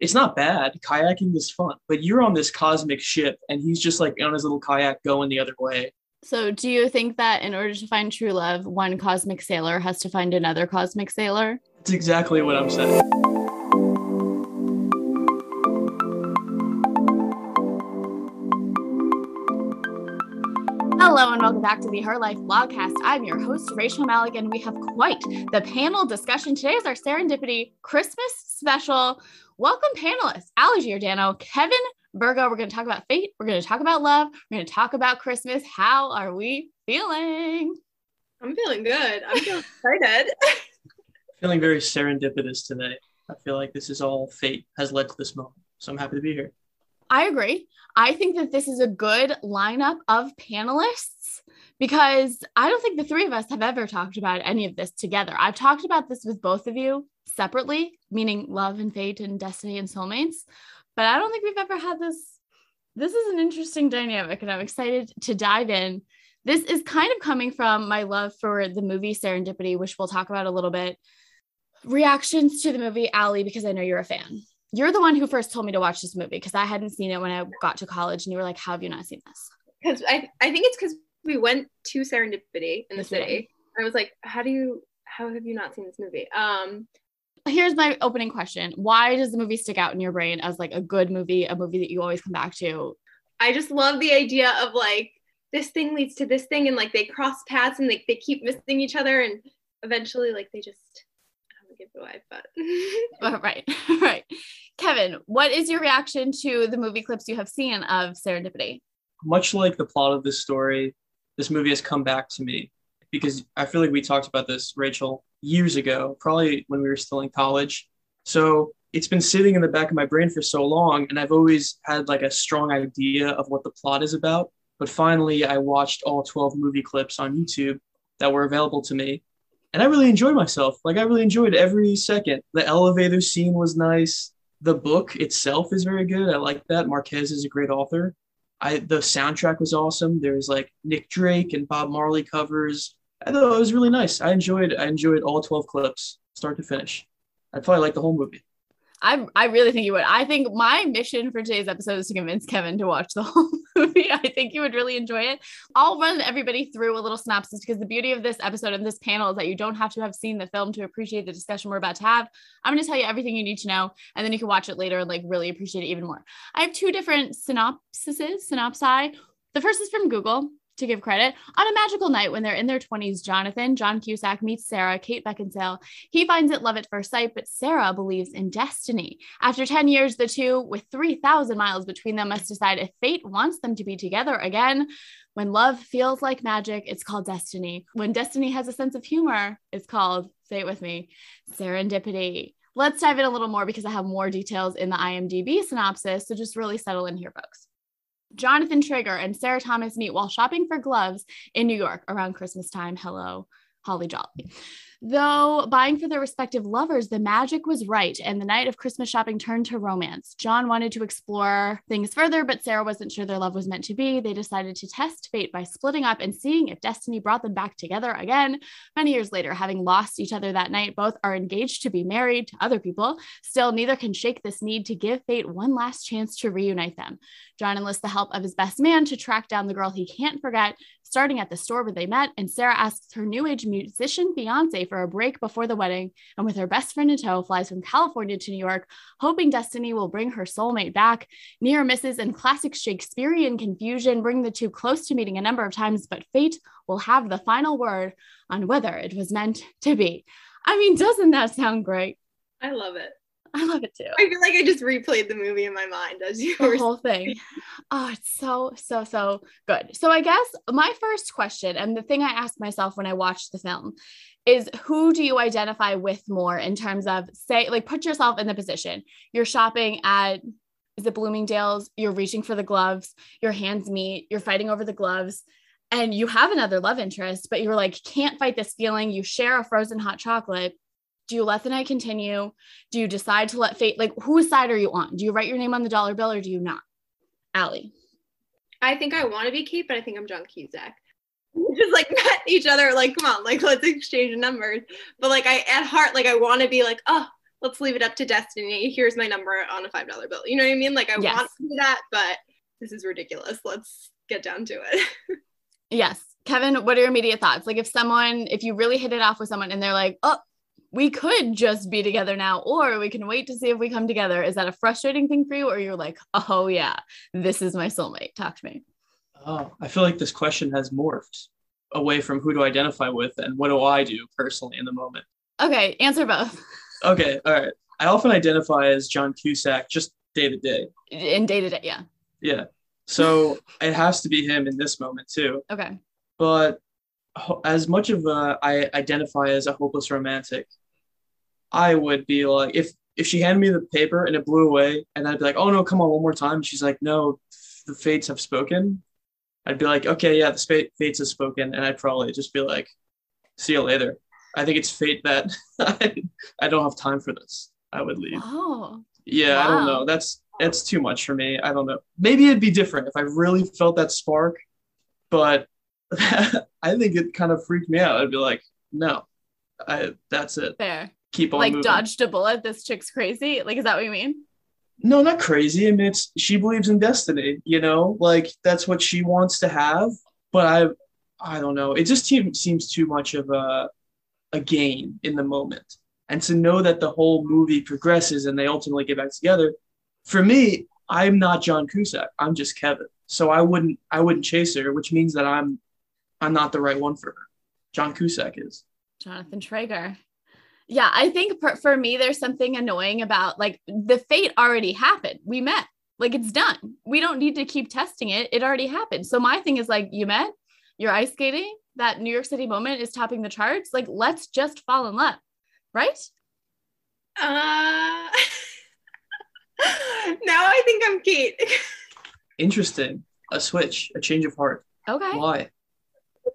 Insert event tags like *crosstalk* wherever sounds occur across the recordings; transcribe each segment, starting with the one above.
it's not bad. Kayaking is fun, but you're on this cosmic ship and he's just like on his little kayak going the other way. So, do you think that in order to find true love, one cosmic sailor has to find another cosmic sailor? That's exactly what I'm saying. Hello and welcome back to the Her Life Blogcast. I'm your host, Rachel Malak, and we have quite the panel discussion. Today is our Serendipity Christmas special. Welcome, panelists Allie Giordano, Kevin Verga. we're going to talk about fate. We're going to talk about love. We're going to talk about Christmas. How are we feeling? I'm feeling good. I'm feeling *laughs* excited. feeling very serendipitous today. I feel like this is all fate has led to this moment. So I'm happy to be here. I agree. I think that this is a good lineup of panelists because I don't think the three of us have ever talked about any of this together. I've talked about this with both of you separately, meaning love and fate and destiny and soulmates but I don't think we've ever had this. This is an interesting dynamic, and I'm excited to dive in. This is kind of coming from my love for the movie Serendipity, which we'll talk about a little bit. Reactions to the movie Allie, because I know you're a fan. You're the one who first told me to watch this movie because I hadn't seen it when I got to college, and you were like, "How have you not seen this?" Because I, I think it's because we went to Serendipity in the city. I was like, "How do you? How have you not seen this movie?" Um, here's my opening question why does the movie stick out in your brain as like a good movie a movie that you always come back to i just love the idea of like this thing leads to this thing and like they cross paths and like they keep missing each other and eventually like they just give it away but *laughs* oh, right *laughs* right kevin what is your reaction to the movie clips you have seen of serendipity much like the plot of this story this movie has come back to me because i feel like we talked about this rachel years ago, probably when we were still in college. So it's been sitting in the back of my brain for so long, and I've always had like a strong idea of what the plot is about. But finally, I watched all 12 movie clips on YouTube that were available to me. And I really enjoyed myself. Like, I really enjoyed every second. The elevator scene was nice. The book itself is very good. I like that. Marquez is a great author. I the soundtrack was awesome. There's like Nick Drake and Bob Marley covers. I thought it was really nice. I enjoyed I enjoyed all 12 clips, start to finish. I'd probably like the whole movie. I, I really think you would. I think my mission for today's episode is to convince Kevin to watch the *laughs* whole movie. I think you would really enjoy it. I'll run everybody through a little synopsis because the beauty of this episode and this panel is that you don't have to have seen the film to appreciate the discussion we're about to have. I'm going to tell you everything you need to know, and then you can watch it later and like really appreciate it even more. I have two different synopsises, synopsi. The first is from Google to give credit. On a magical night when they're in their 20s, Jonathan, John Cusack, meets Sarah, Kate Beckinsale. He finds it love at first sight, but Sarah believes in destiny. After 10 years, the two, with 3,000 miles between them, must decide if fate wants them to be together again. When love feels like magic, it's called destiny. When destiny has a sense of humor, it's called, say it with me, serendipity. Let's dive in a little more because I have more details in the IMDb synopsis. So just really settle in here, folks. Jonathan Trager and Sarah Thomas meet while shopping for gloves in New York around Christmas time. Hello, Holly Jolly. Though buying for their respective lovers, the magic was right, and the night of Christmas shopping turned to romance. John wanted to explore things further, but Sarah wasn't sure their love was meant to be. They decided to test fate by splitting up and seeing if destiny brought them back together again. Many years later, having lost each other that night, both are engaged to be married to other people. Still, neither can shake this need to give fate one last chance to reunite them. John enlists the help of his best man to track down the girl he can't forget, starting at the store where they met. And Sarah asks her new age musician fiance for a break before the wedding. And with her best friend in tow, flies from California to New York, hoping destiny will bring her soulmate back. Near misses and classic Shakespearean confusion bring the two close to meeting a number of times, but fate will have the final word on whether it was meant to be. I mean, doesn't that sound great? I love it. *laughs* I love it too. I feel like I just replayed the movie in my mind as you the whole thing. Oh, it's so so so good. So I guess my first question and the thing I asked myself when I watched the film is who do you identify with more in terms of say like put yourself in the position. You're shopping at is it Bloomingdale's, you're reaching for the gloves, your hands meet, you're fighting over the gloves and you have another love interest, but you're like can't fight this feeling. You share a frozen hot chocolate do you let the night continue? Do you decide to let fate, like, whose side are you on? Do you write your name on the dollar bill or do you not? Allie. I think I want to be Kate, but I think I'm John Cusack. We just like met each other, like, come on, like, let's exchange numbers. But like, I, at heart, like, I want to be like, oh, let's leave it up to destiny. Here's my number on a $5 bill. You know what I mean? Like I Yes. want to do that, but this is ridiculous. Let's get down to it. *laughs* Yes. Kevin, what are your immediate thoughts? Like if someone, if you really hit it off with someone and they're like, oh, we could just be together now, or we can wait to see if we come together. Is that a frustrating thing for you? Or you're like, oh yeah, this is my soulmate. Talk to me. Oh, I feel like this question has morphed away from who to identify with and what do I do personally in the moment. Okay, answer both Okay, all right. I often identify as John Cusack, just day to day. in day to day. Yeah. Yeah. So it has to be him in this moment too. Okay. But as much of a, I identify as a hopeless romantic, I would be like, if if she handed me the paper and it blew away, and I'd be like, oh no, come on, one more time. She's like, no, the fates have spoken. I'd be like, okay, yeah, the fates have spoken, and I'd probably just be like, see you later. I think it's fate that *laughs* I, I don't have time for this. I would leave. Oh, Yeah, I don't know. That's that's too much for me. I don't know. Maybe it'd be different if I really felt that spark, but *laughs* I think it kind of freaked me out. I'd be like, no, I that's it. fair. Keep on Like moving. dodged a bullet. This chick's crazy. Like, is that what you mean? No, not crazy. I mean, it's she believes in destiny. You know, like that's what she wants to have. But I, I don't know. It just seem, seems too much of a, a gain in the moment, and to know that the whole movie progresses and they ultimately get back together. For me, I'm not John Cusack. I'm just Kevin. So I wouldn't, I wouldn't chase her, which means that I'm, I'm not the right one for her. John Cusack is. Jonathan Trager. Yeah, I think for, for me, there's something annoying about like the fate already happened. We met, like it's done. We don't need to keep testing it. It already happened. So my thing is like, you met, you're ice skating. That New York City moment is topping the charts. Like, let's just fall in love, right? Uh, *laughs* now I think I'm Kate. *laughs* Interesting. A switch, a change of heart. Okay. Why?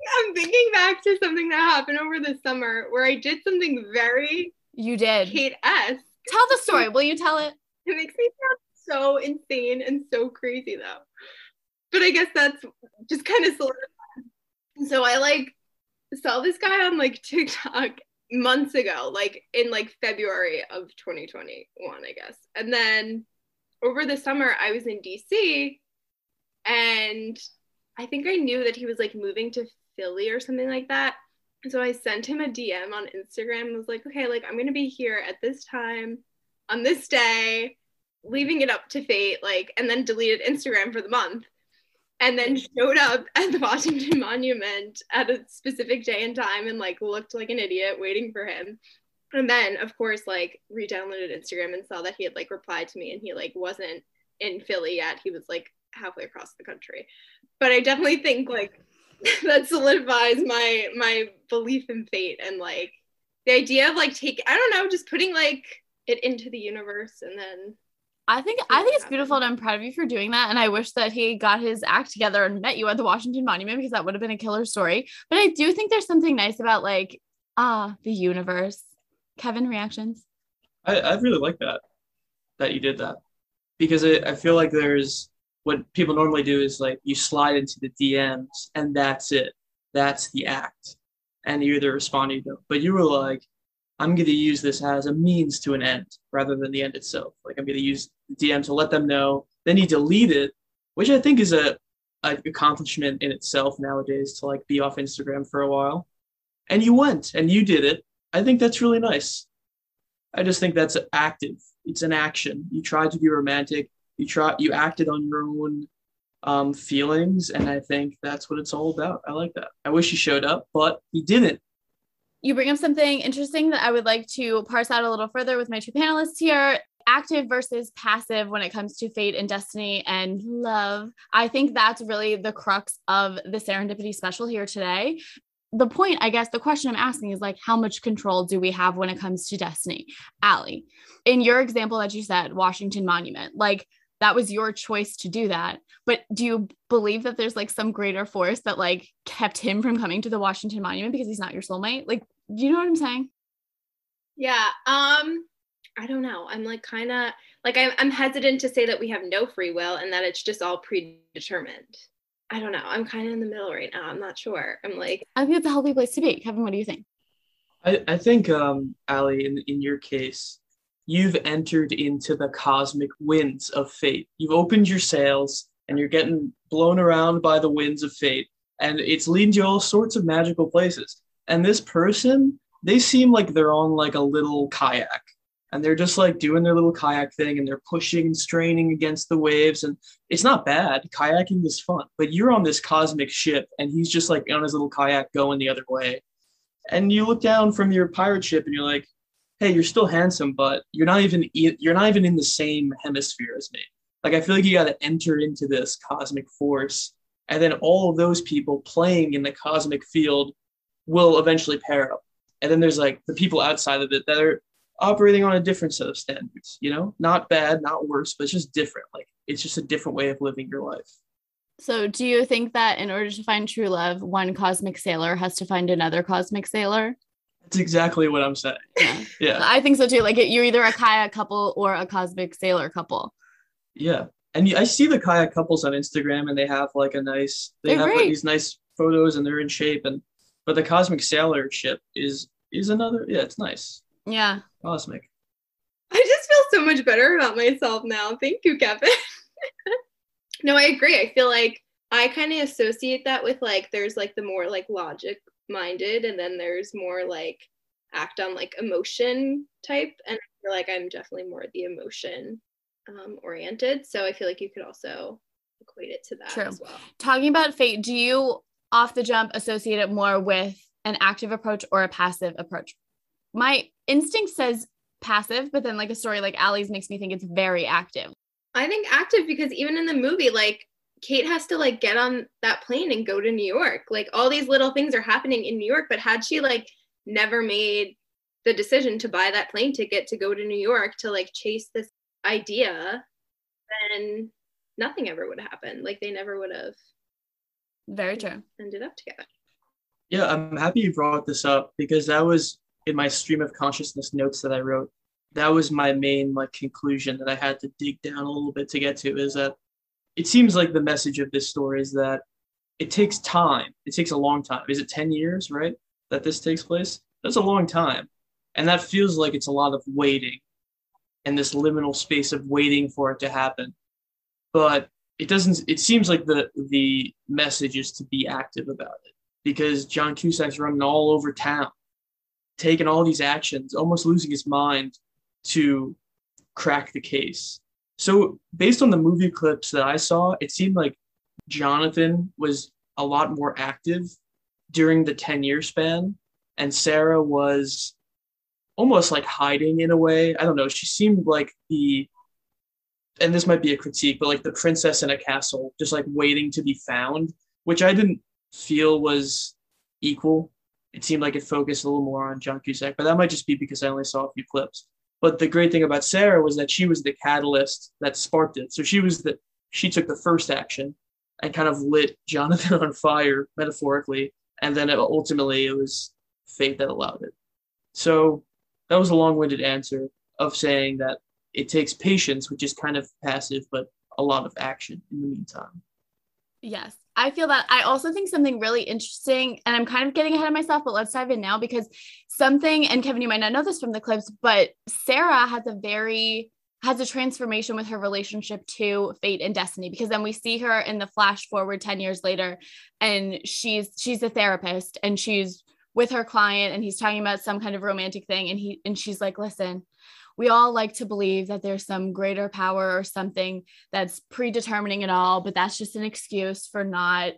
I'm thinking back to something that happened over the summer where I did something very You did. Kate esque. Tell the story. Will you tell it? It makes me sound so insane and so crazy though. But I guess that's just kind of solidified. So I like saw this guy on like TikTok months ago, like in like February of 2021, I guess. And then over the summer, I was in DC and I think I knew that he was like moving to Philly or something like that. So I sent him a DM on Instagram and was like, okay, like I'm gonna be here at this time on this day, leaving it up to fate, like, and then deleted Instagram for the month. And then showed up at the Washington *laughs* Monument at a specific day and time and like looked like an idiot waiting for him. And then, of course, like re-downloaded Instagram and saw that he had like replied to me and he like wasn't in Philly yet. He was like halfway across the country. But I definitely think like *laughs* that solidifies my my belief in fate and like the idea of like take I don't know, just putting like it into the universe and then I think I think it's beautiful and I'm proud of you for doing that. And I wish that he got his act together and met you at the Washington Monument because that would have been a killer story. But I do think there's something nice about like, ah, the universe. Kevin, reactions? I, I really like that that you did that because I, I feel like there's what people normally do is like you slide into the DMs and that's it. That's the act. And you either respond or you don't. But you were like, I'm going to use this as a means to an end rather than the end itself. Like I'm going to use the DM to let them know. Then you delete it, which I think is a, accomplishment in itself nowadays to like be off Instagram for a while. And you went and you did it. I think that's really nice. I just think that's active. It's an action. You tried to be romantic. You try. You acted on your own um, feelings, and I think that's what it's all about. I like that. I wish he showed up, but he didn't. You bring up something interesting that I would like to parse out a little further with my two panelists here. Active versus passive when it comes to fate and destiny and love. I think that's really the crux of the serendipity special here today. The point, I guess, the question I'm asking is like, how much control do we have when it comes to destiny? Allie, in your example that you said, Washington Monument, like that was your choice to do that. But do you believe that there's like some greater force that like kept him from coming to the Washington Monument because he's not your soulmate? Like, do you know what I'm saying? Yeah. Um, I don't know. I'm like kind of like I'm, I'm hesitant to say that we have no free will and that it's just all predetermined. I don't know. I'm kind of in the middle right now. I'm not sure. I'm like, I think it's a healthy place to be. Kevin, what do you think? I, I think, um, Allie, in, in your case, you've entered into the cosmic winds of fate. You've opened your sails and you're getting blown around by the winds of fate, and it's leading you all sorts of magical places. And this person, they seem like they're on like a little kayak. And they're just like doing their little kayak thing and they're pushing and straining against the waves. And it's not bad. Kayaking is fun. But you're on this cosmic ship and he's just like on his little kayak going the other way. And you look down from your pirate ship and you're like hey you're still handsome but you're not even you're not even in the same hemisphere as me like i feel like you got to enter into this cosmic force and then all of those people playing in the cosmic field will eventually pair up and then there's like the people outside of it that are operating on a different set of standards, you know, not bad, not worse, but it's just different. Like it's just a different way of living your life. So, do you think that in order to find true love, one cosmic sailor has to find another cosmic sailor? That's exactly what I'm saying. Yeah. yeah. I think so too. Like you're either a kayak couple or a cosmic sailor couple. Yeah. And I see the kayak couples on Instagram and they have like a nice, they they're have like these nice photos and they're in shape. And, but the cosmic sailor ship is, is another, yeah, it's nice. Yeah. Cosmic. I just feel so much better about myself now. Thank you, Kevin. *laughs* no, I agree. I feel like I kind of associate that with like there's like the more like logic minded and then there's more like act on like emotion type and I feel like I'm definitely more the emotion um, oriented. So I feel like you could also equate it to that True. as well. Talking about fate, do you off the jump associate it more with an active approach or a passive approach? My instinct says passive, but then like a story like Allie's makes me think it's very active. I think active because even in the movie, like Kate has to like get on that plane and go to New York. Like all these little things are happening in New York, but had she like never made the decision to buy that plane ticket to go to New York to like chase this idea, then nothing ever would have happened. Like they never would have very true ended up together. Yeah, I'm happy you brought this up because that was in my stream of consciousness notes that I wrote, that was my main like conclusion that I had to dig down a little bit to get to is that it seems like the message of this story is that it takes time. It takes a long time. Is it 10 years, right? That this takes place? That's a long time. And that feels like it's a lot of waiting and this liminal space of waiting for it to happen. But it doesn't it seems like the the message is to be active about it because John Cusack's running all over town taking all these actions, almost losing his mind to crack the case. So, based on the movie clips that I saw, it seemed like Jonathan was a lot more active during the 10 year span, and Sarah was almost like hiding in a way. I don't know. She seemed like the, and this might be a critique, but like the princess in a castle, just like waiting to be found, which I didn't feel was equal it seemed like it focused a little more on John Cusack, but that might just be because I only saw a few clips. But the great thing about Sarah was that she was the catalyst that sparked it. So she was the she took the first action and kind of lit Jonathan *laughs* on fire metaphorically, and then it, ultimately it was fate that allowed it. So that was a long-winded answer of saying that it takes patience, which is kind of passive, but a lot of action in the meantime. Yes. I feel that I also think something really interesting, and I'm kind of getting ahead of myself, but let's dive in now because something, and Kevin, you might not know this from the clips, but Sarah has a very has a transformation with her relationship to fate and destiny because then we see her in the flash forward 10 years later and she's she's a therapist and she's with her client and he's talking about some kind of romantic thing and he and she's like listen we all like to believe that there's some greater power or something that's predetermining it all, but that's just an excuse for not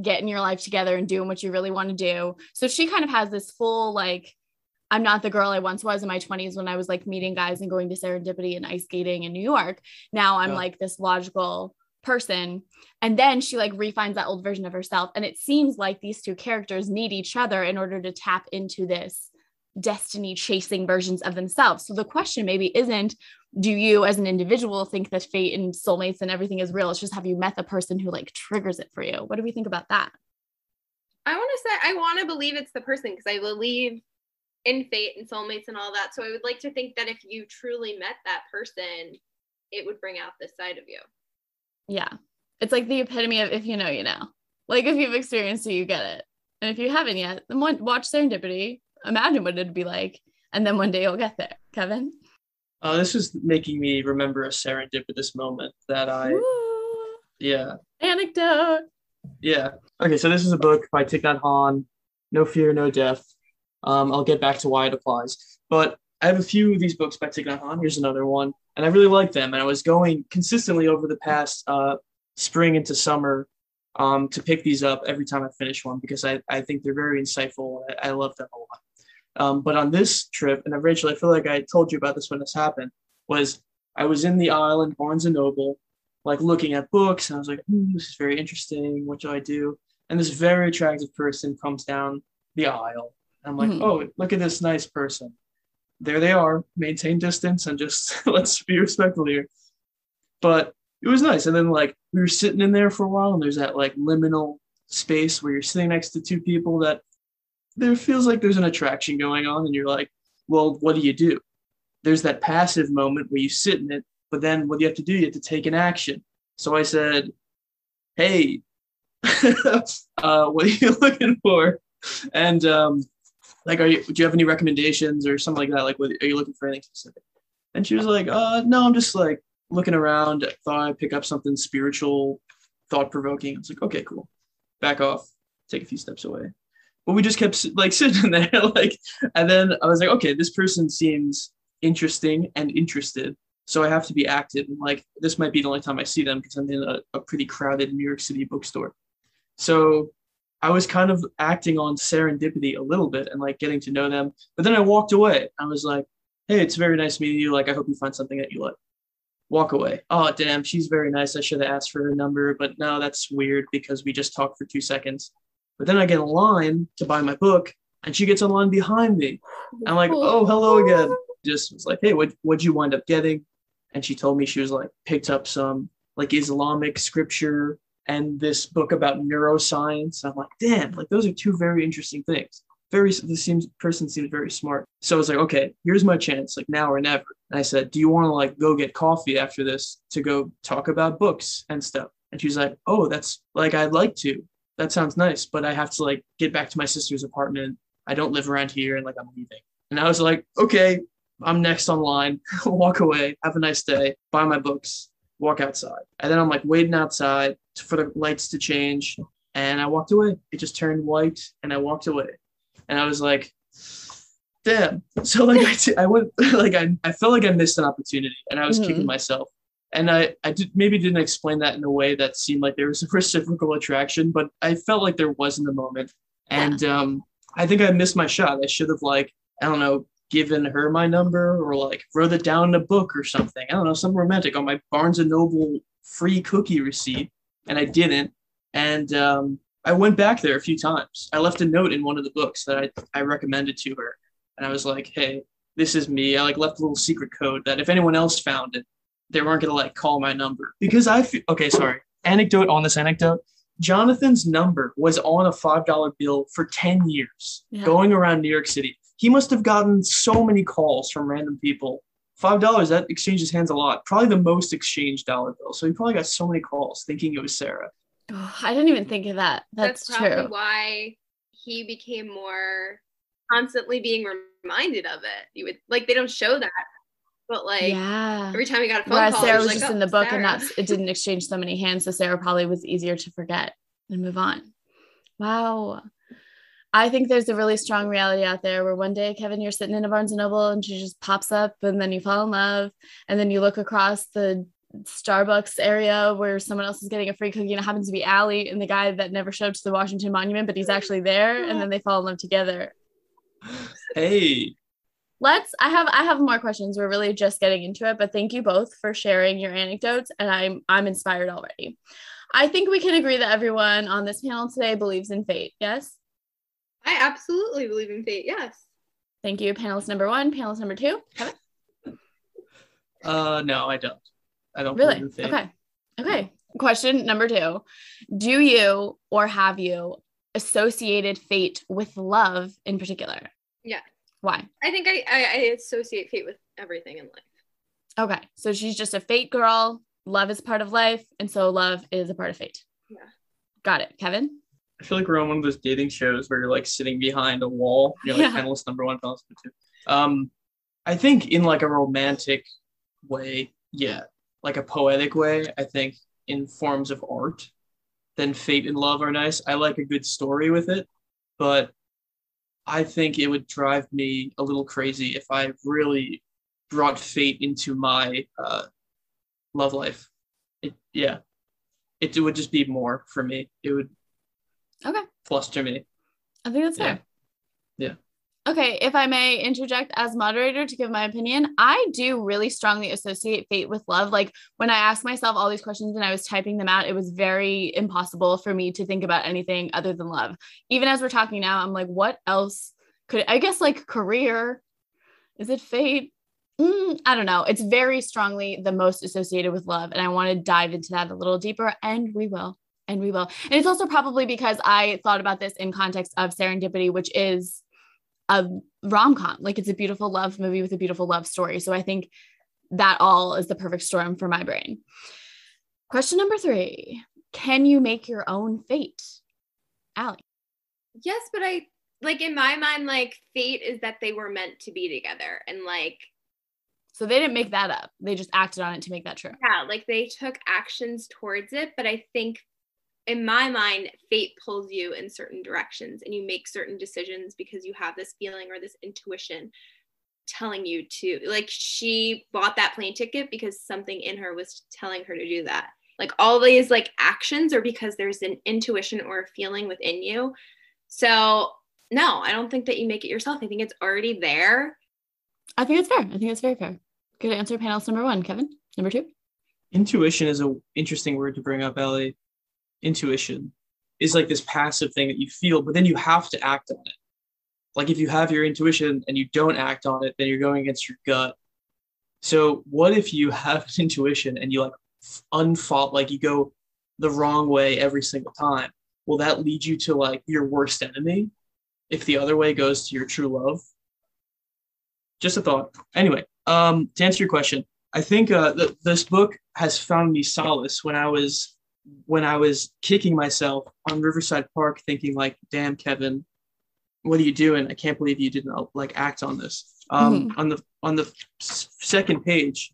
getting your life together and doing what you really want to do. So she kind of has this full like I'm not the girl I once was in my 20s when I was like meeting guys and going to serendipity and ice skating in New York. Now I'm yeah. like this logical person. And then she like refines that old version of herself. And it seems like these two characters need each other in order to tap into this destiny chasing versions of themselves. So the question maybe isn't do you as an individual think that fate and soulmates and everything is real? It's just have you met the person who like triggers it for you? What do we think about that? I want to say I want to believe it's the person because I believe in fate and soulmates and all that. So I would like to think that if you truly met that person, it would bring out this side of you. Yeah. It's like the epitome of if you know, you know. Like if you've experienced it, you get it. And if you haven't yet, then watch Serendipity, imagine what it'd be like. And then one day you'll get there. Kevin? Uh, this is making me remember a serendipitous moment that I, Ooh, yeah, anecdote. yeah. Okay, so this is a book by Thich Nhat Hanh, No Fear, No Death. Um, I'll get back to why it applies, but I have a few of these books by Thich Nhat Hanh. Here's another one, and I really like them. And I was going consistently over the past uh, spring into summer um, to pick these up every time I finish one because I, I think they're very insightful. I, I love them a lot. Um, but on this trip, and Rachel, I feel like I told you about this when this happened, was I was in the aisle in Barnes and Noble, like looking at books, and I was like, hmm, this is very interesting. What do I do? And this very attractive person comes down the aisle. And I'm like, Mhm. oh, look at this nice person. There they are. Maintain distance and just *laughs* let's be respectful here. But it was nice. And then like we were sitting in there for a while, and there's that like liminal space where you're sitting next to two people that there feels like there's an attraction going on, and you're like, well, what do you do? There's that passive moment where you sit in it, but then what do you have to do? You have to take an action. So I said, hey, *laughs* uh, what are you *laughs* looking for? And um, like, are you, do you have any recommendations or something like that? Like, what, are you looking for anything specific? And she was like, uh, no, I'm just like looking around. Thought I'd pick up something spiritual, thought provoking. I was like, okay, cool. Back off, take a few steps away. But we just kept like *laughs* sitting there, like, and then I was like, okay, this person seems interesting and interested. So I have to be active. And like, this might be the only time I see them because I'm in a, a pretty crowded New York City bookstore. So I was kind of acting on serendipity a little bit and like getting to know them. But then I walked away. I was like, hey, it's very nice meeting you. Like, I hope you find something that you like. Walk away. Oh, damn, she's very nice. I should have asked for her number, but no, that's weird because we just talked for two seconds. But then I get in line to buy my book, and she gets in line behind me. I'm like, oh, hello again. Just was like, hey, what what'd you wind up getting? And she told me she was like picked up some like Islamic scripture and this book about neuroscience. I'm like, damn, like those are two very interesting things. Very, this seems person seems very smart. So I was like, okay, here's my chance, like now or never. And I said, do you want to like go get coffee after this to go talk about books and stuff? And she's like, oh, that's like I'd like to. That sounds nice, but I have to like get back to my sister's apartment. I don't live around here, and like I'm leaving. And I was like, okay, I'm next online. *laughs* walk away. Have a nice day. Buy my books. Walk outside. And then I'm like waiting outside for the lights to change. And I walked away. It just turned white, and I walked away. And I was like, damn. *laughs* So like I, t- I went *laughs* like I, I felt like I missed an opportunity, and I was Mhm. kicking myself. And I, I did maybe didn't explain that in a way that seemed like there was a *laughs* reciprocal attraction, but I felt like there was in the moment. And um, I think I missed my shot. I should have like, I don't know, given her my number or like wrote it down in a book or something. I don't know, something romantic on my Barnes and Noble free cookie receipt. And I didn't. And um, I went back there a few times. I left a note in one of the books that I, I recommended to her. And I was like, hey, this is me. I like left a little secret code that if anyone else found it, they weren't gonna like call my number. Because I feel okay, sorry. Anecdote on this anecdote. Jonathan's number was on a five dollar bill for 10 years Yeah. going around New York City. He must have gotten so many calls from random people. Five dollars, that exchanges hands a lot. Probably the most exchanged dollar bill. So he probably got so many calls thinking it was Sarah. Oh, I didn't even think of that. That's, That's, probably true. why he became more constantly being reminded of it. You would like they don't show that, but like yeah. every time he got a phone Whereas call, Sarah it was like, just "Oh, in the book and that's it didn't exchange so many hands. So Sarah probably was easier to forget and move on. Wow. I think there's a really strong reality out there where one day, Kevin, you're sitting in a Barnes and Noble and she just pops up and then you fall in love. And then you look across the Starbucks area where someone else is getting a free cookie and it happens to be Allie and the guy that never showed to the Washington Monument, but he's *laughs* actually there. And then they fall in love together. Hey, let's i have i have more questions we're really just getting into it but thank you both for sharing your anecdotes and i'm i'm inspired already i think we can agree that everyone on this panel today believes in fate yes I absolutely believe in fate. Yes. thank you panelist number one panelist number two Kevin? uh no, I don't. I don't really believe in fate. okay okay question number two do you or have you associated fate with love in particular Yeah. Why I think I, I, I associate fate with everything in life. okay so she's just a fate girl love is part of life and so love is a part of fate Yeah. got it kevin I feel like we're on one of those dating shows where you're like sitting behind a wall. You're like Yeah. panelist number one, panelist number two. Um, I think in like a romantic way, yeah, like a poetic way, I think in forms of art, then fate and love are nice. I like a good story with it, but I think it would drive me a little crazy if I really brought fate into my uh, love life. It, yeah, it, it would just be more for me. It would Okay. fluster me. I think that's Yeah. fair. Yeah. Okay, if I may interject as moderator to give my opinion, I do really strongly associate fate with love. Like when I asked myself all these questions and I was typing them out, it was very impossible for me to think about anything other than love. Even as we're talking now, I'm like, what else could I guess like career? Is it fate? Mm, I don't know. It's very strongly the most associated with love. And I want to dive into that a little deeper, and we will. And we will. And it's also probably because I thought about this in context of serendipity, which is a rom com. Like it's a beautiful love movie with a beautiful love story. So I think that all is the perfect storm for my brain. Question number three Can you make your own fate? Allie. Yes, but I like in my mind, like fate is that they were meant to be together. And like, So they didn't make that up. They just acted on it to make that true. yeah, like they took actions towards it. But I think in my mind, fate pulls you in certain directions and you make certain decisions because you have this feeling or this intuition telling you to like she bought that plane ticket because something in her was telling her to do that like all these like actions are because there's an intuition or a feeling within you so no i don't think that you make it yourself i think it's already there I think it's fair. I think it's very fair. Good answer, panelist number one. Kevin, number two. Intuition is a interesting word to bring up, Allie. Intuition is like this passive thing that you feel, but then you have to act on it. Like if you have your intuition and you don't act on it, then you're going against your gut. So what if you have an intuition and you like unfault, like you go the wrong way every single time? Will that lead you to like your worst enemy? If the other way goes to your true love? Just a thought. Anyway, um, to answer your question, I think uh, th- this book has found me solace when I was when I was kicking myself on Riverside Park, thinking like, "Damn, Kevin, what are you doing? I can't believe you didn't uh, like act on this." Um, On the on the second page,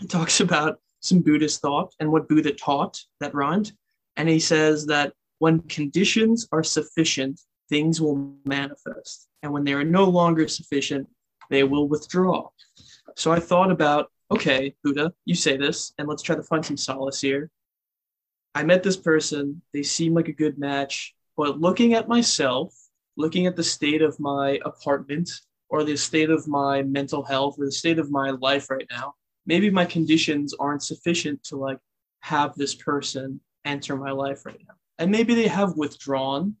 it talks *laughs* about some Buddhist thought and what Buddha taught that rhymed, and he says that when conditions are sufficient, things will manifest, and when they are no longer sufficient, they will withdraw. So I thought about, okay, Buddha, you say this, and let's try to find some solace here. I met this person, they seem like a good match, but looking at myself, looking at the state of my apartment, or the state of my mental health, or the state of my life right now, maybe my conditions aren't sufficient to like have this person enter my life right now. And maybe they have withdrawn,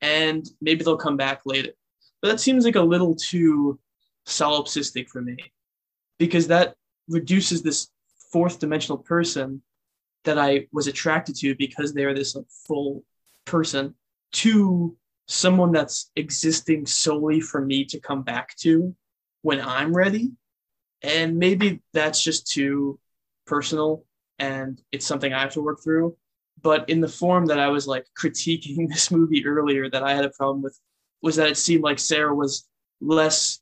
and maybe they'll come back later. But that seems like a little too solipsistic for me because that reduces this fourth dimensional person that I was attracted to because they are this like, full person to someone that's existing solely for me to come back to when I'm ready. And maybe that's just too personal and it's something I have to work through. But in the form that I was like critiquing *laughs* this movie earlier that I had a problem with was that it seemed like Sarah was less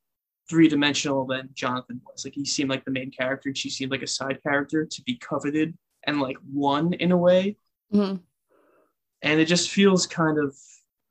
three dimensional than Jonathan was. Like he seemed like the main character and she seemed like a side character to be coveted and like one in a way. Mhm. And it just feels kind of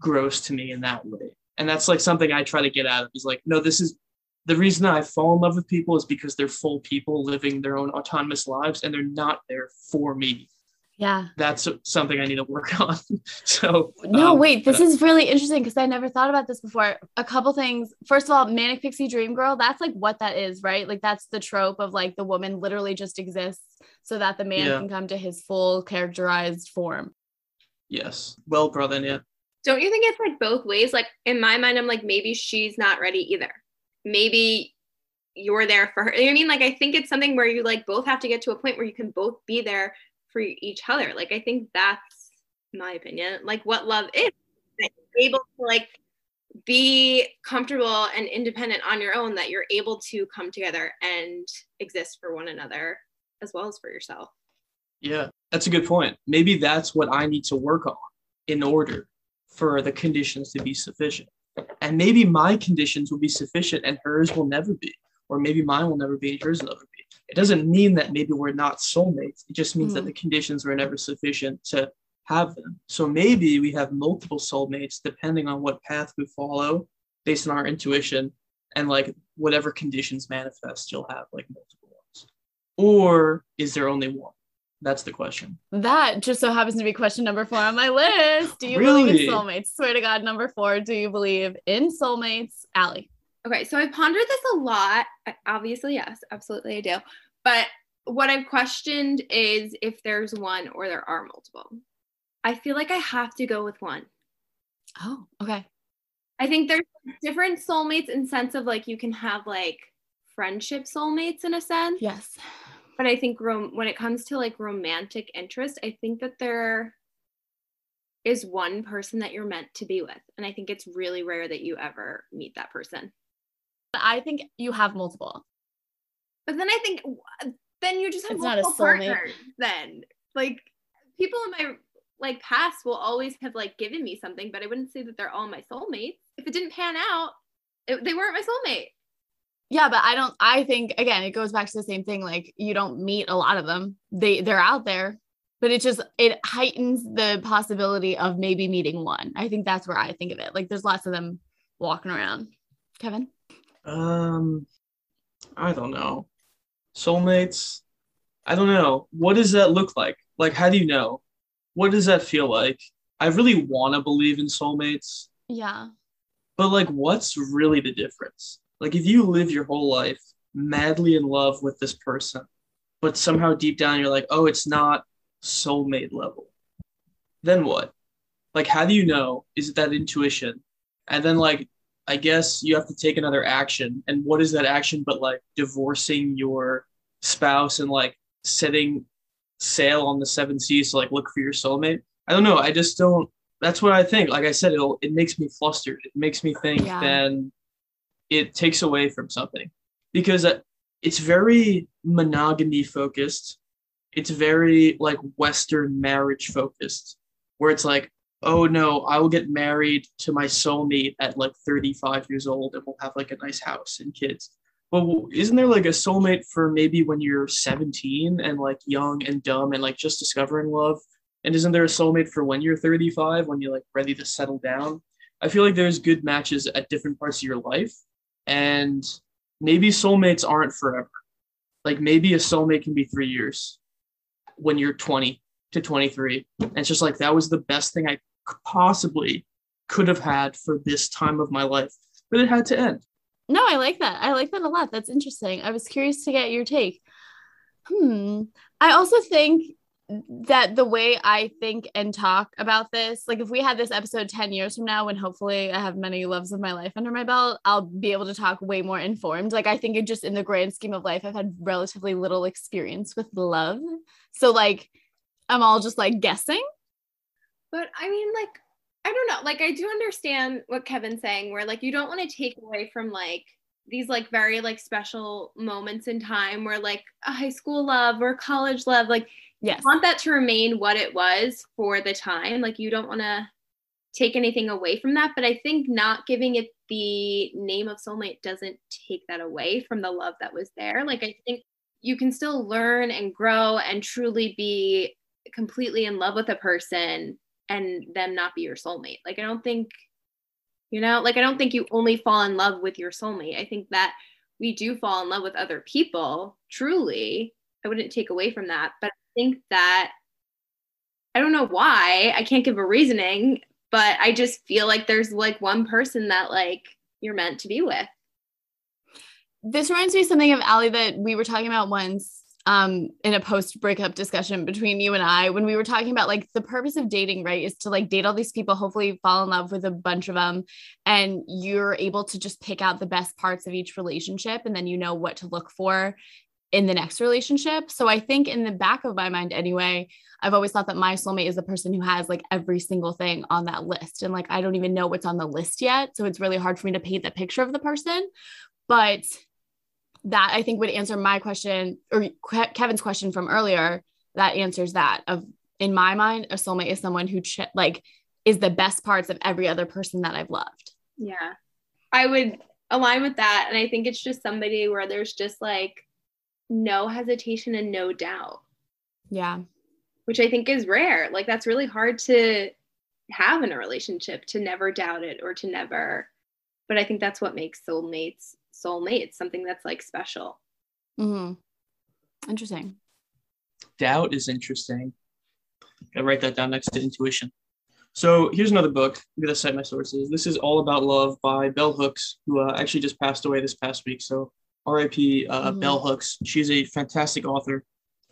gross to me in that way. And that's like something I try to get out of is like, no, this is the reason I fall in love with people is because they're full people living their own autonomous lives and they're not there for me. Yeah. That's something I need to work *laughs* on. so No, um, wait, this uh, is really interesting because I never thought about this before. A couple things. First of all, Manic Pixie Dream Girl, that's like what that is, right? Like that's the trope of like the woman literally just exists so that the man Yeah. can come to his full characterized form. yes. Well, brother, yeah. don't you think it's like both ways like in my mind i'm like maybe she's not ready either maybe you're there for her You know what i mean like i think it's something where you like both have to get to a point where you can both be there for each other like i think that's my opinion like what love is that you're able to like be comfortable and independent on your own that you're able to come together and exist for one another as well as for yourself Yeah, that's a good point. Maybe that's what I need to work on in order for the conditions to be sufficient. And maybe my conditions will be sufficient and hers will never be. Or maybe mine will never be and hers will never be. It doesn't mean that maybe we're not soulmates. It just means that Mm. the conditions were never sufficient to have them. So maybe we have multiple soulmates depending on what path we follow based on our intuition and like whatever conditions manifest, you'll have like multiple ones. Or is there only one? That's the question. That just so happens to be question number four on my list. Do you believe in soulmates? Swear to God, number four. Do you believe in soulmates? Allie. Okay, so I pondered this a lot. Obviously, yes, absolutely I do. But what I've questioned is if there's one or there are multiple. I feel like I have to go with one. Oh, okay. I think there's different soulmates in sense of like you can have like friendship soulmates in a sense. Yes. But I think rom- when it comes to like romantic interest, I think that there is one person that you're meant to be with. And I think it's really rare that you ever meet that person. I think you have multiple. But then I think then you just have It's multiple soulmate. partners. Then like people in my like past will always have like given me something, but I wouldn't say that they're all my soulmates. If it didn't pan out, it, they weren't my soulmate. Yeah, but I don't I think again it goes back to the same thing like you don't meet a lot of them. They they're out there, but it just it heightens the possibility of maybe meeting one. I think that's where I think of it. Like there's lots of them walking around. Kevin? Um, I don't know. Soulmates. I don't know. What does that look like? Like, how do you know? What does that feel like? I really want to believe in soulmates, Yeah. but like, what's really the difference? Like, if you live your whole life madly in love with this person, but somehow deep down you're like, oh, it's not soulmate level, then what? Like, how do you know? Is it that intuition? And then, like, I guess you have to take another action. And what is that action but like divorcing your spouse and like setting sail on the seven seas to like look for your soulmate? I don't know. I just don't. That's what I think. Like I said, it'll it makes me flustered. It makes me think. Yeah. Then it takes away from something because uh, it's very monogamy focused. It's very like Western marriage focused, where it's like oh no, I will get married to my soulmate at like 35 years old and we'll have like a nice house and kids. But isn't there like a soulmate for maybe when you're 17 and like young and dumb and like just discovering love? And isn't there a soulmate for when you're 35 when you're like ready to settle down? I feel like there's good matches at different parts of your life. And maybe soulmates aren't forever. Like maybe a soulmate can be three years when you're 20 to 23. And it's just like that was the best thing I possibly could have had for this time of my life, but it had to end. No, I like that. I like that a lot. That's interesting. I was curious to get your take. Hmm. I also think that the way I think and talk about this, like if we had this episode 10 years from now, when hopefully I have many loves of my life under my belt, I'll be able to talk way more informed. Like I think it just in the grand scheme of life, I've had relatively little experience with love. So like I'm all just like guessing. But I mean, like, I don't know. Like, I do understand what Kevin's saying, where like you don't want to take away from like these like very like special moments in time where like a high school love or college love, like Yes. want that to remain what it was for the time. Like you don't want to take anything away from that. But I think not giving it the name of soulmate doesn't take that away from the love that was there. Like I think you can still learn and grow and truly be completely in love with a person and them not be your soulmate. Like I don't think, you know, like I don't think you only fall in love with your soulmate. I think that we do fall in love with other people, truly. I wouldn't take away from that. But I think that I don't know why. I can't give a reasoning, but I just feel like there's like one person that like you're meant to be with. this reminds me something of Allie that we were talking about once um in a post breakup discussion between you and I when we were talking about like the purpose of dating right is to like date all these people hopefully fall in love with a bunch of them and you're able to just pick out the best parts of each relationship and then you know what to look for in the next relationship. So I think in the back of my mind anyway I've always thought that my soulmate is the person who has like every single thing on that list and like I don't even know what's on the list yet so it's really hard for me to paint that picture of the person. But that I think would answer my question or Kevin's question from earlier. That answers that. Of in my mind, a soulmate is someone who ch- like is the best parts of every other person that I've loved. Yeah. I would align with that. And I think it's just somebody where there's just like no hesitation and no doubt. Yeah. Which I think is rare. Like that's really hard to have in a relationship to never doubt it or to never but I think that's what makes soulmates soulmates, something that's like special. Mm-hmm. Interesting. Doubt is interesting. I write that down next to intuition. So here's another book. I'm gonna cite my sources. This is All About Love by Bell Hooks, who uh, actually just passed away this past week. So R.I.P. Uh, mm-hmm. Bell Hooks. She's a fantastic author.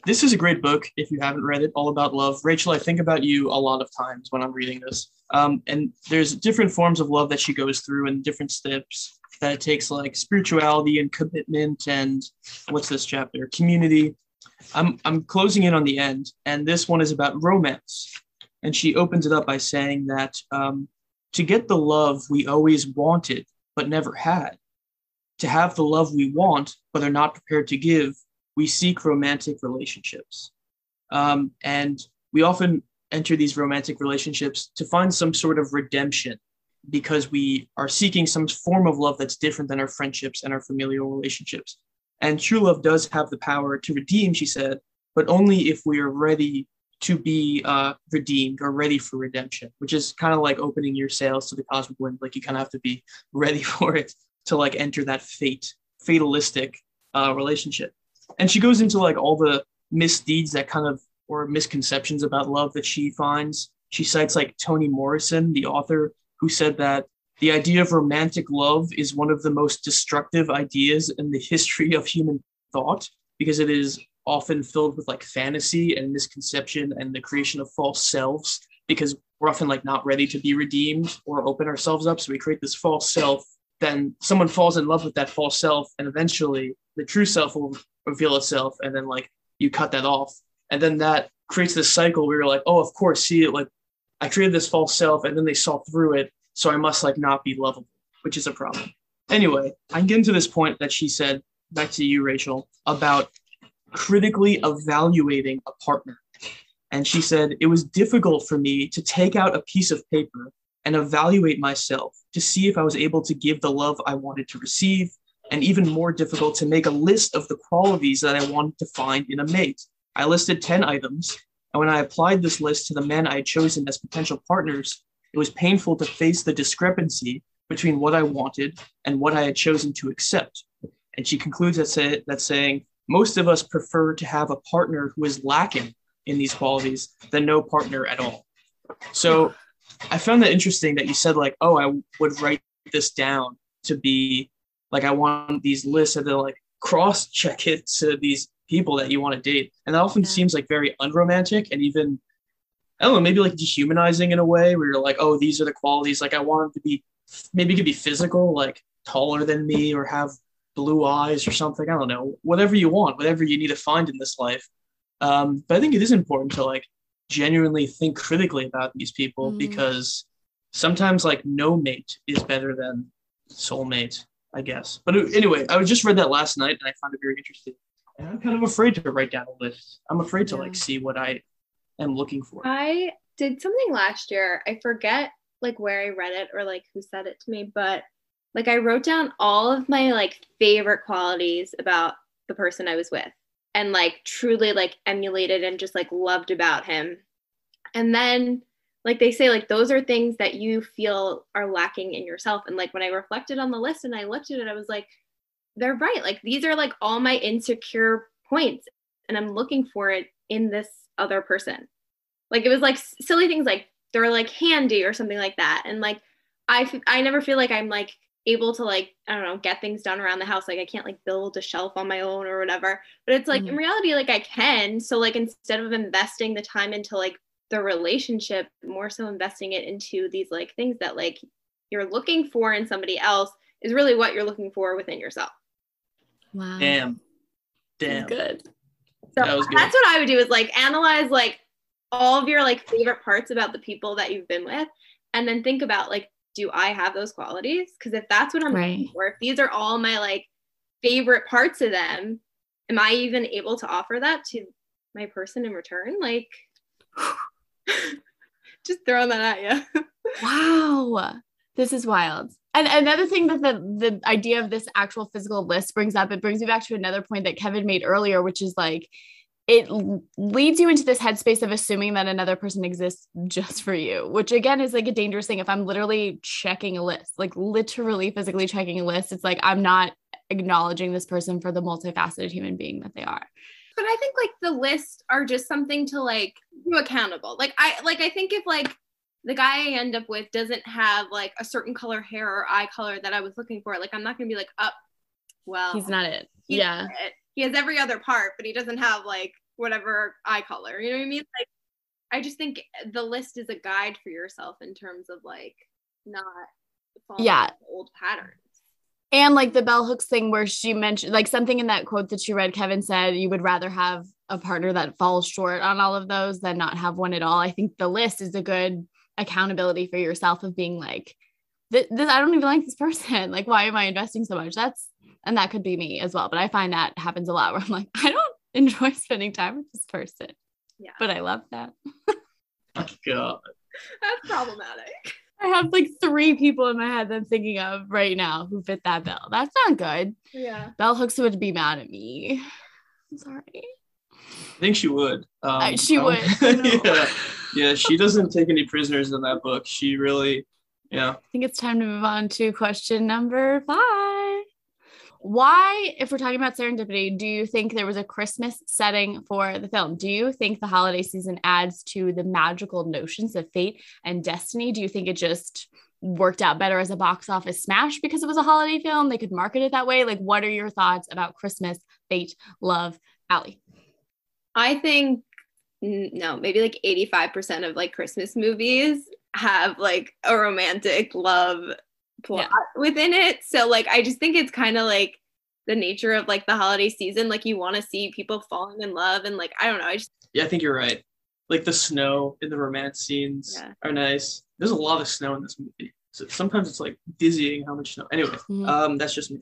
This is a great book if you haven't read it. All About Love. Rachel, I think about you a lot of times when I'm reading this. Um, and there's different forms of love that she goes through and different steps that it takes, like spirituality and commitment and what's this chapter? Community. I'm I'm closing in on the end, and this one is about romance. And she opens it up by saying that um, to get the love we always wanted but never had, to have the love we want but are not prepared to give, we seek romantic relationships. Um, and we often enter these romantic relationships to find some sort of redemption because we are seeking some form of love that's different than our friendships and our familial relationships. And true love does have the power to redeem, she said, but only if we are ready to be uh, redeemed or ready for redemption, which is kind of like opening your sails to the cosmic wind. Like you kind of have to be *laughs* ready for it to like enter that fate, fatalistic uh, relationship. And she goes into like all the misdeeds that kind of or misconceptions about love that she finds. She cites like Toni Morrison, the author, who said that the idea of romantic love is one of the most destructive ideas in the *laughs* history of human thought because it is often filled with like fantasy and misconception and the creation of false selves because we're often like not ready to be redeemed or open ourselves up. So we create this false self. Then someone falls in love with that false self and eventually the true self will reveal itself and then like you cut that off. And then that creates this cycle where you're like oh of course see like i created this false self and then they saw through it so i must like not be lovable which is a problem anyway i'm getting to this point that she said back to you rachel about critically evaluating a partner and she said it was difficult for me to take out a piece of paper and evaluate myself to see if i was able to give the love i wanted to receive and even more difficult to make a list of the qualities that I wanted to find in a mate. I listed 10 items, and when I applied this list to the men I had chosen as potential partners, it was painful to face the discrepancy between what I wanted and what I had chosen to accept. And she concludes that, say, that saying, most of us prefer to have a partner who is lacking in these qualities than no partner at all. So I found that interesting that you said, like, oh, I would write this down to be like I want these lists and then like cross check it to these people that you want to date. And that often yeah. seems like very unromantic and even I don't know, maybe like dehumanizing in a way where you're like, oh, these are the qualities. Like I want them to be maybe it could be physical, like taller than me or have blue eyes or something. I don't know. Whatever you want, whatever you need to find in this life. Um, but I think it is important to like genuinely think critically about these people mm-hmm. because sometimes like no mate is better than soulmate. I guess. But anyway, I just read that last night and I found it very interesting. And I'm kind of afraid to write down a list. I'm afraid to yeah. like see what I am looking for. I did something last year. I forget like where I read it or like who said it to me, but like I wrote down all of my like favorite qualities about the person I was with and like truly like emulated and just like loved about him. And then like they say like those are things that you feel are lacking in yourself and like when i reflected on the list and i looked at it i was like they're right like these are like all my insecure points and i'm looking for it in this other person like it was like silly things like they're like handy or something like that and like i i never feel like i'm like able to like i don't know get things done around the house like i can't like build a shelf on my own or whatever but it's like mm-hmm. in reality like i can so like instead of investing the time into like the relationship more so investing it into these like things that like you're looking for in somebody else is really what you're looking for within yourself wow damn damn good so that good. that's what i would do is like analyze like all of your like favorite parts about the people that you've been with and then think about like do i have those qualities because if that's what i'm right. looking for if these are all my like favorite parts of them am i even able to offer that to my person in return like *sighs* *laughs* Just throwing that at you. *laughs* wow. This is wild. And another thing that the the idea of this actual physical list brings up, it brings me back to another point that Kevin made earlier, which is like it leads you into this headspace of assuming that another person exists just for you, which again is like a dangerous thing. If I'm literally checking a list, like literally physically checking a list, it's like I'm not acknowledging this person for the multifaceted human being that they are. But I think like the lists are just something to like do accountable. Like I like I think if like the guy I end up with doesn't have like a certain color hair or eye color that I was looking for, like I'm not gonna be like, up, oh, well, he's not it. He's yeah. Not it he has every other part, but he doesn't have like whatever eye color. You know what I mean? Like, I just think the list is a guide for yourself in terms of like not yeah old patterns. And like the bell hooks thing where she mentioned like something in that quote that she read, Kevin said you would rather have a partner that falls short on all of those than not have one at all. I think the list is a good accountability for yourself of being like, this, this I don't even like this person. *laughs* Like, why am I investing so much? That's and that could be me as well. But I find that happens a lot where I'm like, *laughs* I don't enjoy spending time with this person. Yeah. But I love that. *laughs* oh, God. That's problematic. I have like three people in my head that I'm thinking of right now who fit that bill. That's not good. Yeah. Bell Hooks would be mad at me. I'm sorry. I think she would. Um, she would. *laughs* yeah. Yeah. She doesn't take any prisoners in that book. She really, yeah. I think it's time to move on to question number five why, if we're talking about serendipity, do you think there was a Christmas setting for the film? Do you think the holiday season adds to the magical notions of fate and destiny? Do you think it just worked out better as a box office smash because it was a holiday film? They could market it that way. Like, what are your thoughts about Christmas, fate, love, Allie? I think no, maybe like 85% of like Christmas movies have like a romantic love plot yeah. within it. So like I just think it's kind of like the nature of like the holiday season. Like you want to see people falling in love and like I don't know. I just Yeah, I think you're right. Like the snow in the romance scenes yeah. are nice. There's a lot of snow in this movie. So sometimes it's like dizzying how much snow. Anyway, mm-hmm. um, that's just me.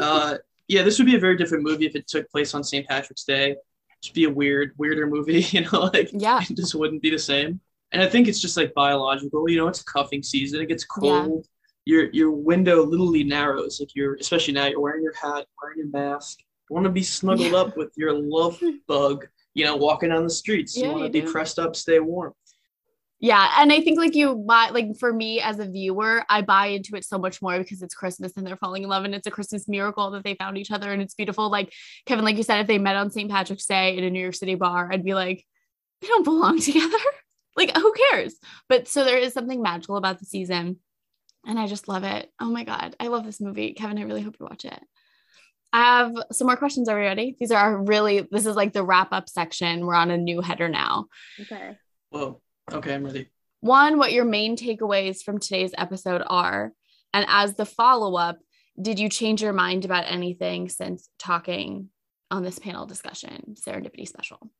Uh, yeah, this would be a very different movie if it took place on St. Patrick's Day. Just be a weird, weirder movie, *laughs* you know, like yeah, it just wouldn't be the same. And I think it's just like biological, you know, it's cuffing season. It gets cold your your window literally narrows. Like you're especially now you're wearing your hat, wearing your mask. You want to be snuggled yeah. up with your love bug, you know, walking down the streets. Yeah, you want to be do. pressed up, stay warm. Yeah, and I think like you buy like for me as a viewer, I buy into it so much more because it's Christmas and they're falling in love and it's a Christmas miracle that they found each other and it's beautiful. Like Kevin, like you said, if they met on St. Patrick's Day in a New York City bar, I'd be like, they don't belong *laughs* together. like who cares? But so there is something magical about the season and I just love it. Oh my God. I love this movie. Kevin, I really hope you watch it. I have some more questions. Are we ready? These are really, this is like the wrap up section. We're on a new header now. Okay. Whoa. Okay, I'm ready. One, what your main takeaways from today's episode are. And as the follow up, did you change your mind about anything since talking on this panel discussion, Serendipity Special?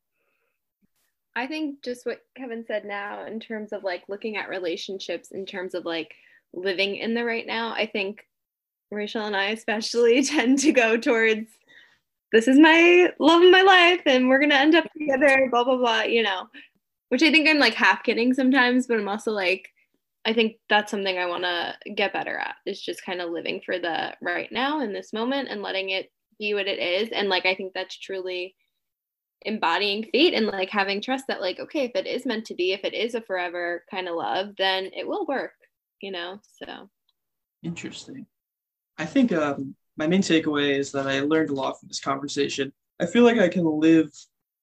I think just what Kevin said now, in terms of like looking at relationships, in terms of like living in the right now. I think Rachel and I especially *laughs* tend to go towards this is my love of my life and we're gonna end up together, blah blah blah, you know. Which I think I'm like half kidding sometimes, but I'm also like, I think that's something I wanna get better at is just kind of living for the right now in this moment and letting it be what it is. And like I think that's truly embodying fate and like having trust that like okay if it is meant to be if it is a forever kind of love then it will work you know so. Interesting. I think um, my main takeaway is that i learned a lot from this conversation. I feel like i can live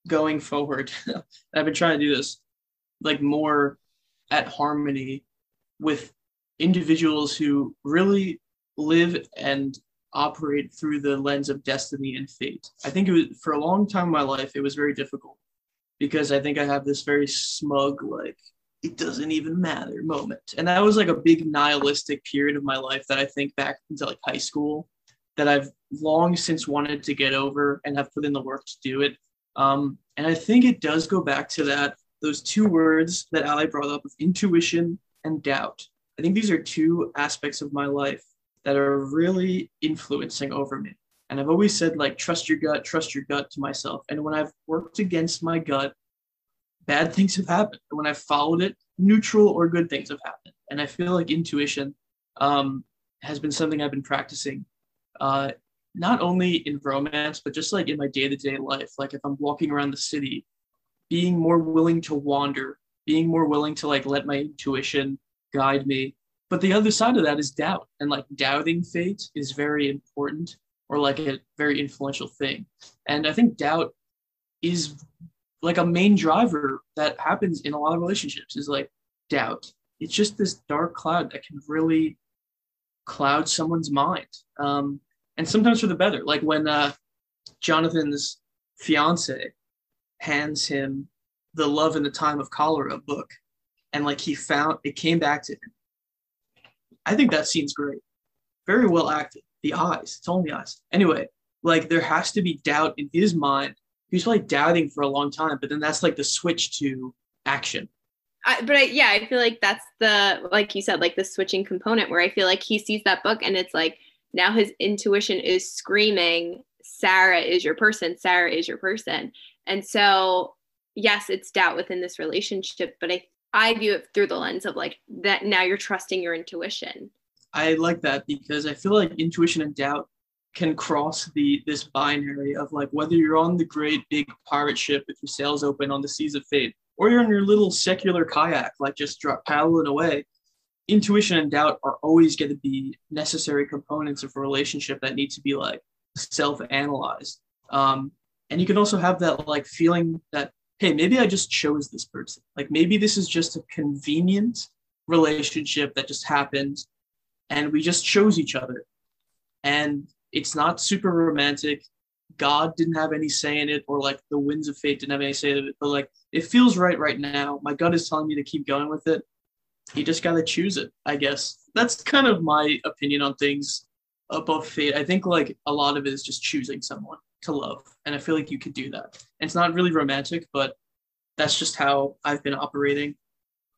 going forward *laughs* i've been trying to do this like more at harmony with individuals who really live and operate through the lens of destiny and fate. I think it was for a long time in my life it was very difficult because I think I have this very smug like it doesn't even matter moment. And that was like a big nihilistic period of my life that I think back into like high school that I've long since wanted to get over and have put in the work to do it. Um, and I think it does go back to that, those two words that Allie brought up of intuition and doubt. I think these are two aspects of my life that are really influencing over me. And I've always said, like, trust your gut, trust your gut to myself. And when I've worked against my gut bad things have happened. And when I've followed it, neutral or good things have happened. And I feel like intuition um, has been something I've been practicing, uh, not only in romance, but just like in my day to day life. Like if I'm walking around the city, being more willing to wander, being more willing to like let my intuition guide me. But the other side of that is doubt. And like doubting fate is very important or like a very influential thing. And I think doubt is like a main driver that happens in a lot of relationships is like doubt. It's just this dark cloud that can really cloud someone's mind. Um, and sometimes for the better. Like when uh, Jonathan's fiance hands him the Love in the Time of Cholera book, and like he found it came back to him. I think that scene's great. Very well acted. The eyes, it's only eyes. Anyway, like there has to be doubt in his mind. He's probably doubting for a long time, but then that's like the switch to action. I, but I, yeah, I feel like that's the like you said, like the switching component where I feel like he sees that book and it's like now his intuition is screaming, Sarah is your person, Sarah is your person. And so yes, it's doubt within this relationship, but I I view it through the lens of like that now you're trusting your intuition. I like that because I feel like intuition and doubt can cross the this binary of like whether you're on the great big pirate ship with your sails open on the seas of fate or you're in your little secular kayak like just drop paddling away intuition and doubt are always going to be necessary components of a relationship that need to be like self-analyzed. Um, and you can also have that like feeling that hey maybe i just chose this person. Like maybe this is just a convenient relationship that just happened and we just chose each other. And it's not super romantic. God didn't have any say in it or like the winds of fate didn't have any say in it but like it feels right right now. My gut is telling me to keep going with it you just got to choose it i guess that's kind of my opinion on things above fate i think like a lot of it is just choosing someone to love. And I feel like you could do that. And it's not really romantic, but that's just how I've been operating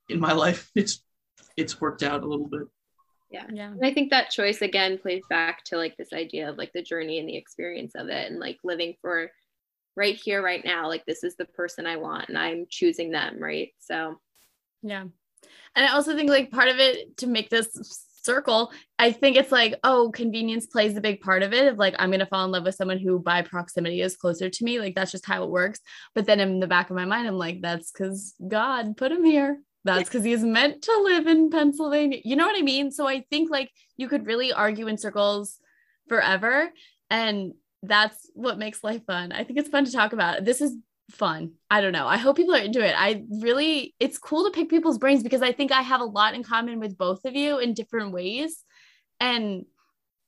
in my *laughs* life. It's it's worked out a little bit. Yeah. Yeah. And I think that choice again plays back to like this idea of like the journey and the experience of it and like living for right here, right now. Like this is the person I want and I'm choosing them, right? So yeah. And I also think like part of it to make this circle i think it's like oh convenience plays a big part of it of like i'm going to fall in love with someone who by proximity is closer to me. Like that's just how it works. But then in the back of my mind i'm like that's because god put him here. That's because he's meant to live in pennsylvania. You know what i mean? So i think like you could really argue in circles forever. And that's what makes life fun. I think it's fun to talk about. This is fun. I don't know. I hope people are into it. I really, it's cool to pick people's brains because I think I have a lot in common with both of you in different ways. And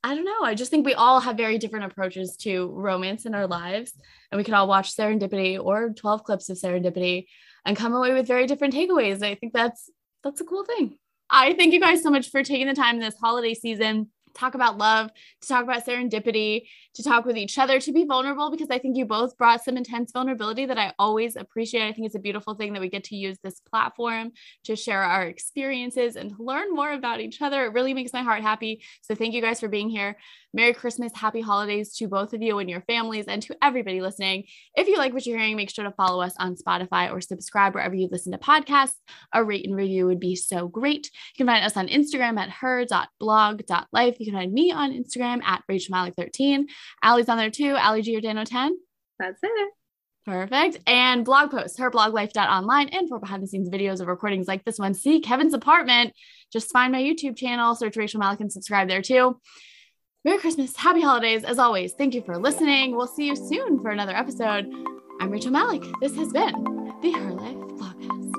I don't know. I just think we all have very different approaches to romance in our lives. And we can all watch Serendipity or 12 clips of Serendipity and come away with very different takeaways. I think that's that's a cool thing. I thank you guys so much for taking the time this holiday season to talk about love, to talk about serendipity, to talk with each other, to be vulnerable, because I think you both brought some intense vulnerability that I always appreciate. I think it's a beautiful thing that we get to use this platform to share our experiences and to learn more about each other. It really makes my heart happy. So thank you guys for being here. Merry Christmas, happy holidays to both of you and your families, and to everybody listening. If you like what you're hearing, make sure to follow us on Spotify or subscribe wherever you listen to podcasts. A rate and review would be so great. You can find us on Instagram at her.blog.life. You can find me on Instagram at Rachel Malak 13. Allie's on there too, Allie Giordano 10. That's it. Perfect. And blog posts, herbloglife.online, and for behind the scenes videos of recordings like this one, see Kevin's apartment. Just find my YouTube channel, search Rachel Malak, and subscribe there too. Merry Christmas, happy holidays. As always, thank you for listening. We'll see you soon for another episode. I'm Rachel Malak. This has been the Her